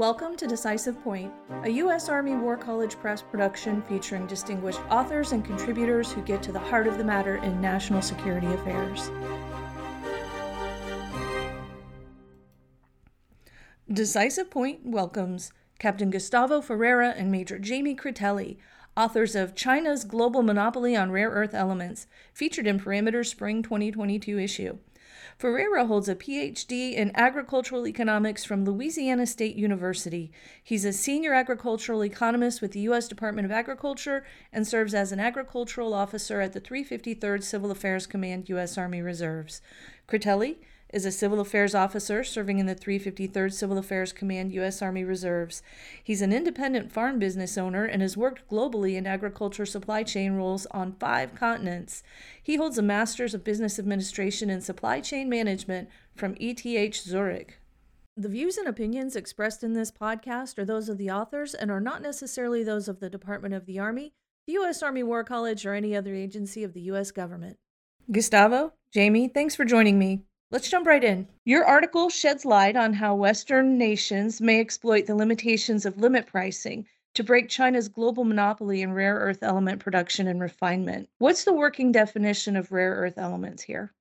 Welcome to Decisive Point, a U.S. Army War College Press production featuring distinguished authors and contributors who get to the heart of the matter in national security affairs. Decisive Point welcomes Captain Gustavo Ferreira and Major Jamie Critelli, authors of China's Global Monopoly on Rare Earth Elements, featured in Parameters Spring 2022 issue. Ferreira holds a PhD in agricultural economics from Louisiana State University. He's a senior agricultural economist with the U.S. Department of Agriculture and serves as an agricultural officer at the 353rd Civil Affairs Command, U.S. Army Reserves. Critelli is a civil affairs officer serving in the 353rd Civil Affairs Command, U.S. Army Reserves. He's an independent farm business owner and has worked globally in agriculture supply chain roles on five continents. He holds a Master's of Business Administration in Supply Chain Management from ETH Zurich. The views and opinions expressed in this podcast are those of the authors and are not necessarily those of the Department of the Army, the U.S. Army War College, or any other agency of the U.S. government. Gustavo, Jamie, thanks for joining me. Let's jump right in. Your article sheds light on how Western nations may exploit the limitations of limit pricing to break China's global monopoly in rare earth element production and refinement. What's the working definition of rare earth elements here?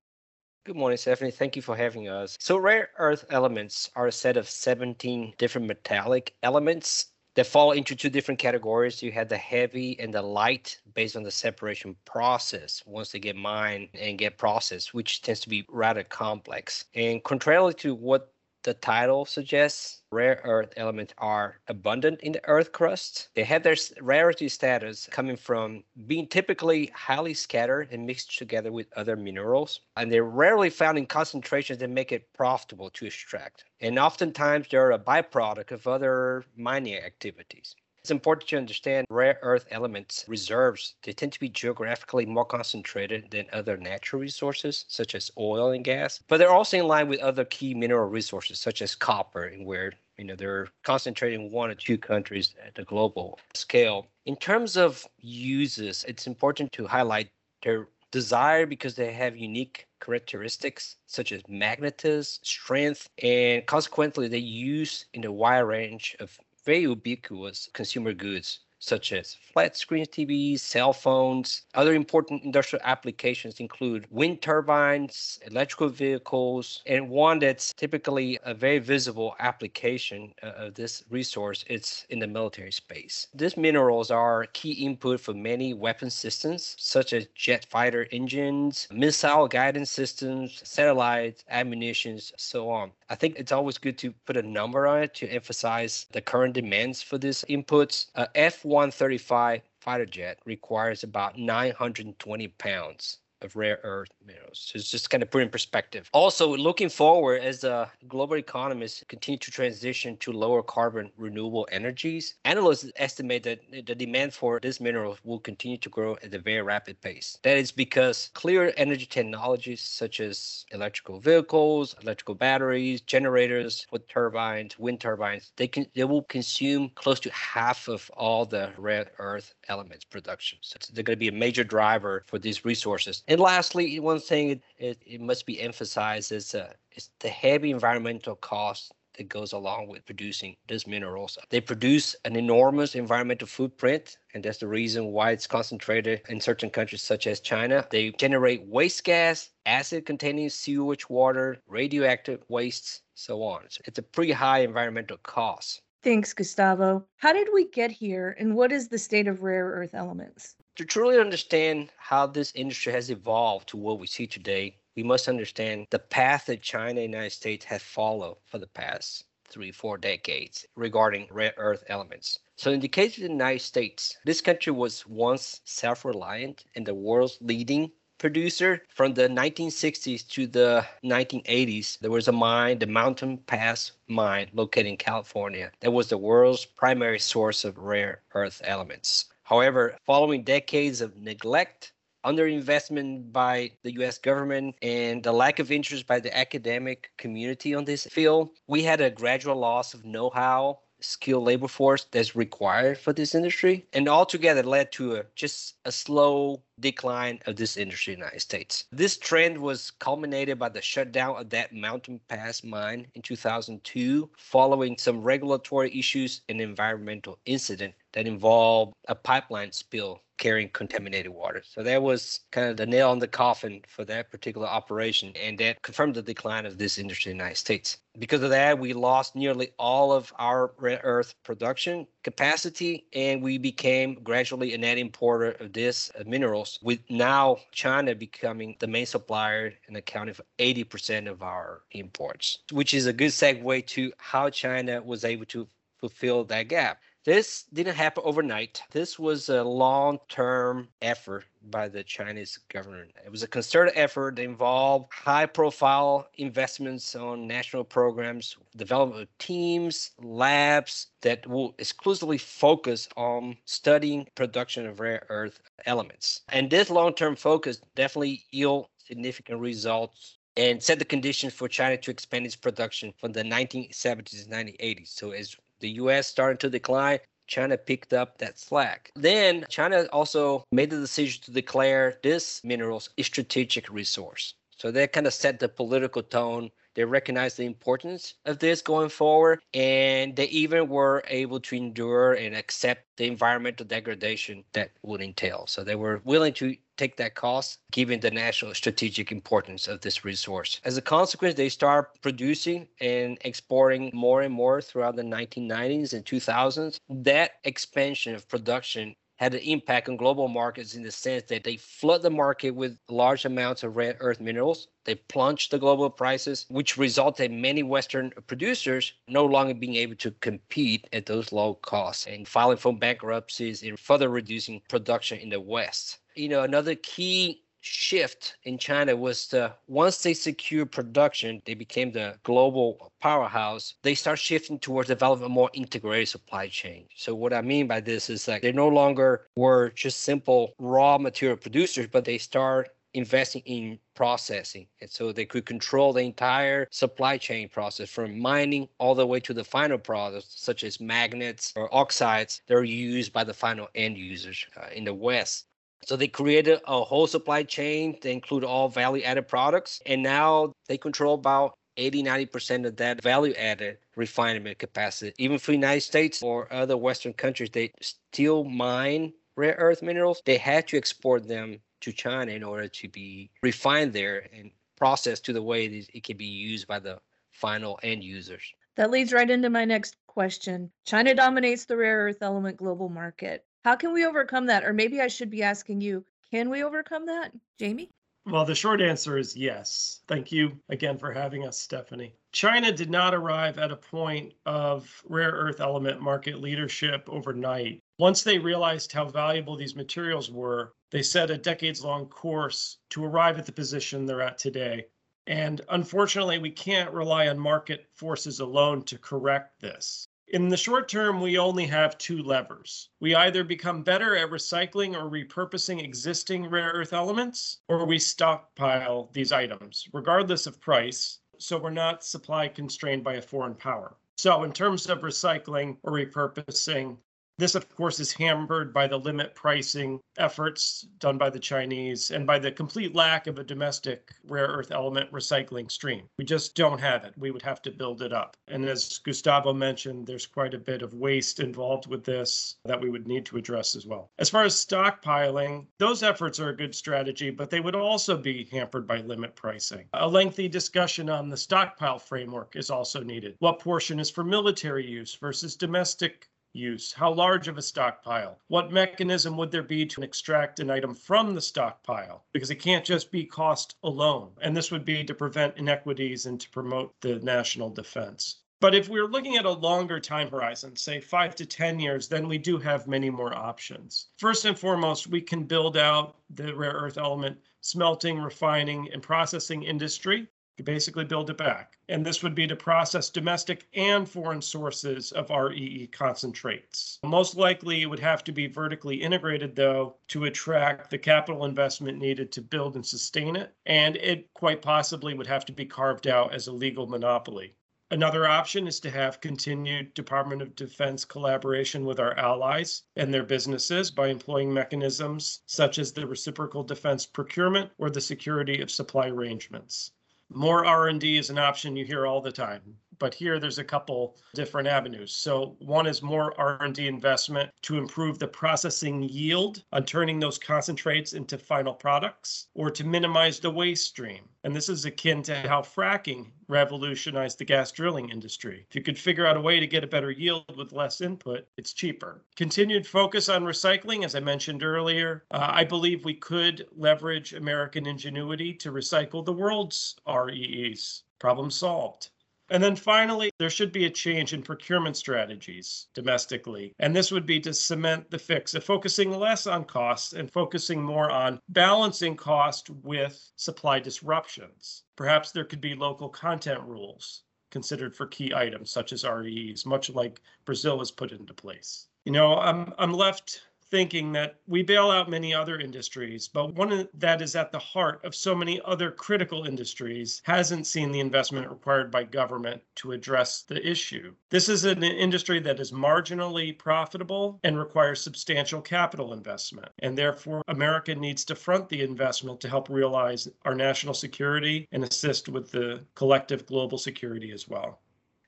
Good morning, Stephanie. Thank you for having us. So, rare earth elements are a set of 17 different metallic elements that fall into two different categories. You have the heavy and the light based on the separation process once they get mined and get processed, which tends to be rather complex. And contrary to what the title suggests, rare earth elements are abundant in the earth crust. They have their rarity status coming from being typically highly scattered and mixed together with other minerals. And they're rarely found in concentrations that make it profitable to extract. And oftentimes they're a byproduct of other mining activities. It's important to understand rare earth elements reserves. They tend to be geographically more concentrated than other natural resources, such as oil and gas. But they're also in line with other key mineral resources, such as copper, and where you know they're concentrated in one or two countries at the global scale. In terms of uses, it's important to highlight their desire because they have unique characteristics such as magnetism, strength, and consequently they use in a wide range of very ubiquitous consumer goods such as flat screen TVs, cell phones. Other important industrial applications include wind turbines, electrical vehicles, and one that's typically a very visible application uh, of this resource is in the military space. These minerals are key input for many weapon systems such as jet fighter engines, missile guidance systems, satellites, ammunitions, so on. I think it's always good to put a number on it to emphasize the current demands for these inputs. Uh, F 135 fighter jet requires about 920 pounds of rare earth minerals. So it's just kind of put in perspective. Also, looking forward as the global economies continue to transition to lower carbon renewable energies, analysts estimate that the demand for this mineral will continue to grow at a very rapid pace. That is because clear energy technologies such as electrical vehicles, electrical batteries, generators with turbines, wind turbines, they can they will consume close to half of all the rare earth elements production. So they're going to be a major driver for these resources. And lastly, one thing it, it, must be emphasized is, uh, is the heavy environmental cost that goes along with producing these minerals. They produce an enormous environmental footprint, and that's the reason why it's concentrated in certain countries such as China. They generate waste gas, acid containing sewage water, radioactive wastes, so on. So it's a pretty high environmental cost. Thanks, Gustavo. How did we get here, and what is the state of rare earth elements? To truly understand how this industry has evolved to what we see today, we must understand the path that China and the United States have followed for the past three, four decades regarding rare earth elements. So, in the case of the United States, this country was once self reliant and the world's leading producer. From the 1960s to the 1980s there was a mine the mountain pass mine located in california. That was the world's primary source of rare earth elements however following decades of neglect underinvestment by the US government and the lack of interest by the academic community on this field, we had a gradual loss of know how skilled labor force that's required for this industry. And altogether led to a, just a slow decline of this industry in the United States. This trend was culminated by the shutdown of that Mountain Pass mine in 2002, following some regulatory issues and environmental incident that involved a pipeline spill carrying contaminated water. So that was kind of the nail in the coffin for that particular operation. And that confirmed the decline of this industry in the United States. Because of that, we lost nearly all of our rare earth production capacity, and we became gradually a net importer of this uh, minerals, with now China becoming the main supplier and accounting for 80% of our imports, which is a good segue to how China was able to fulfill that gap. This didn't happen overnight. This was a long term effort by the Chinese government. It was a concerted effort that involved high profile investments on national programs, development of teams, labs that will exclusively focus on studying production of rare earth elements. And this long term focus definitely yield significant results and set the conditions for China to expand its production from the 1970s and 1980s. So as the US started to decline, China picked up that slack. Then China also made the decision to declare this minerals a strategic resource. So that kind of set the political tone. They recognized the importance of this going forward, and they even were able to endure and accept the environmental degradation that would entail. So they were willing to take that cost given the national strategic importance of this resource. As a consequence, they start producing and exporting more and more throughout the 1990s and 2000s. That expansion of production had an impact on global markets in the sense that they flood the market with large amounts of rare earth minerals. They plunged the global prices, which resulted in many Western producers no longer being able to compete at those low costs and filing for bankruptcies and further reducing production in the West. You know, another key shift in China was the once they secured production, they became the global powerhouse. They start shifting towards developing a more integrated supply chain. So what I mean by this is that they no longer were just simple raw material producers, but they start investing in processing and so they could control the entire supply chain process from mining all the way to the final products such as magnets or oxides that are used by the final end users uh, in the west so they created a whole supply chain to include all value added products. And now they control about 80, 90% of that value added refinement capacity. Even for the United States or other Western countries, they still mine rare earth minerals. They had to export them to China in order to be refined there and processed to the way it can be used by the final end users. That leads right into my next question. China dominates the rare earth element global market. How can we overcome that? Or maybe I should be asking you, can we overcome that, Jamie? Well, the short answer is yes. Thank you again for having us, Stephanie. China did not arrive at a point of rare earth element market leadership overnight. Once they realized how valuable these materials were, they set a decades long course to arrive at the position they're at today. And unfortunately, we can't rely on market forces alone to correct this. In the short term, we only have two levers. We either become better at recycling or repurposing existing rare earth elements, or we stockpile these items, regardless of price, so we're not supply constrained by a foreign power. So, in terms of recycling or repurposing, this, of course, is hampered by the limit pricing efforts done by the Chinese and by the complete lack of a domestic rare earth element recycling stream. We just don't have it. We would have to build it up. And as Gustavo mentioned, there's quite a bit of waste involved with this that we would need to address as well. As far as stockpiling, those efforts are a good strategy, but they would also be hampered by limit pricing. A lengthy discussion on the stockpile framework is also needed. What portion is for military use versus domestic use? How large of a stockpile? What mechanism would there be to extract an item from the stockpile? Because it can't just be cost alone. And this would be to prevent inequities and to promote the national defense. But if we're looking at a longer time horizon, say five to 10 years, then we do have many more options. First and foremost, we can build out the rare earth element smelting, refining, and processing industry you basically build it back. And this would be to process domestic and foreign sources of REE concentrates. Most likely, it would have to be vertically integrated, though, to attract the capital investment needed to build and sustain it. And it quite possibly would have to be carved out as a legal monopoly. Another option is to have continued Department of Defense collaboration with our allies and their businesses by employing mechanisms such as the reciprocal defense procurement or the security of supply arrangements. More R&D is an option you hear all the time but here there's a couple different avenues. So one is more R&D investment to improve the processing yield on turning those concentrates into final products or to minimize the waste stream. And this is akin to how fracking revolutionized the gas drilling industry. If you could figure out a way to get a better yield with less input, it's cheaper. Continued focus on recycling, as I mentioned earlier, uh, I believe we could leverage American ingenuity to recycle the world's REEs. Problem solved. And then finally, there should be a change in procurement strategies domestically. And this would be to cement the fix of focusing less on costs and focusing more on balancing cost with supply disruptions. Perhaps there could be local content rules considered for key items such as REEs, much like Brazil has put into place. You know, I'm I'm left thinking that we bail out many other industries, but one that is at the heart of so many other critical industries hasn't seen the investment required by government to address the issue. This is an industry that is marginally profitable and requires substantial capital investment, and therefore America needs to front the investment to help realize our national security and assist with the collective global security as well.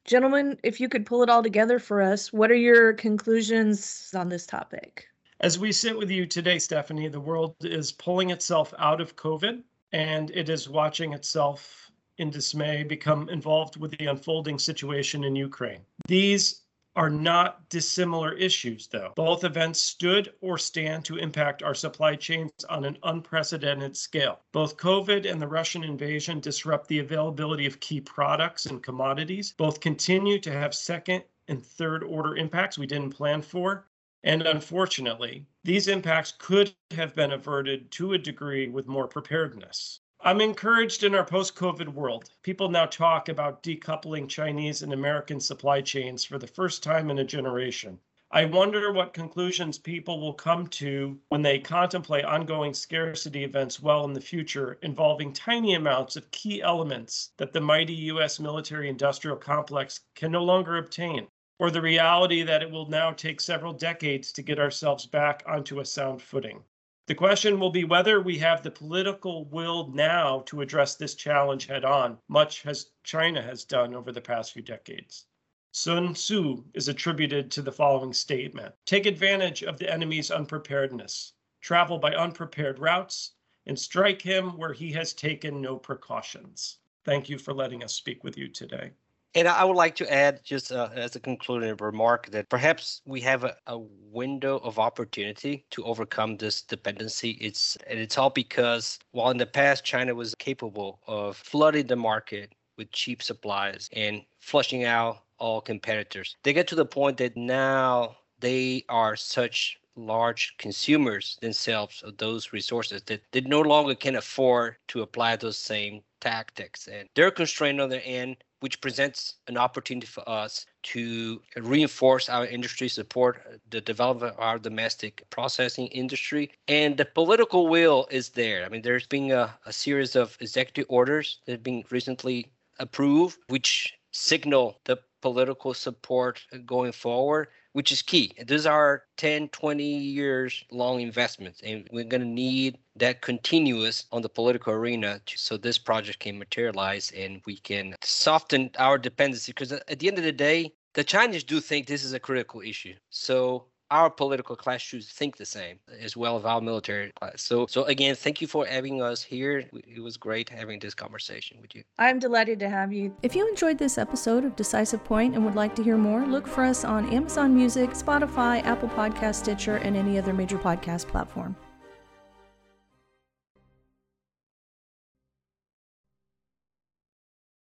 Gentlemen, if you could pull it all together for us, what are your conclusions on this topic? As we sit with you today, Stephanie, the world is pulling itself out of COVID and it is watching itself in dismay become involved with the unfolding situation in Ukraine. These are not dissimilar issues, though. Both events stood or stand to impact our supply chains on an unprecedented scale. Both COVID and the Russian invasion disrupt the availability of key products and commodities. Both continue to have second and third order impacts we didn't plan for. And unfortunately, these impacts could have been averted to a degree with more preparedness. I'm encouraged in our post COVID world. People now talk about decoupling Chinese and American supply chains for the first time in a generation. I wonder what conclusions people will come to when they contemplate ongoing scarcity events well in the future involving tiny amounts of key elements that the mighty U.S. military industrial complex can no longer obtain or the reality that it will now take several decades to get ourselves back onto a sound footing. The question will be whether we have the political will now to address this challenge head on, much as China has done over the past few decades. Sun Tzu is attributed to the following statement Take advantage of the enemy's unpreparedness, travel by unprepared routes, and strike him where he has taken no precautions. Thank you for letting us speak with you today. And I would like to add, just uh, as a concluding remark, that perhaps we have a, a, window of opportunity to overcome this dependency. It's and it's all because while in the past China was capable of flooding the market with cheap supplies and flushing out all competitors, they get to the point that now they are such large consumers themselves of those resources that they no longer can afford to apply those same tactics and they're constrained on their end which presents an opportunity for us to reinforce our industry, support uh, the development of our domestic processing industry. And the political will is there. I mean, there's been a, a series of executive orders that have been recently approved, which signal the political support uh, going forward which is key. These are 10, 20 years long investments, and we're going to need that continuous on the political arena so this project can materialize and we can soften our dependency. Because at the end of the day, the Chinese do think this is a critical issue. So our political class should think the same as well as our military class. So, so again, thank you for having us here. It was great having this conversation with you. I'm delighted to have you. If you enjoyed this episode of Decisive Point and would like to hear more, look for us on Amazon Music, Spotify, Apple Podcast, Stitcher, and any other major podcast platform.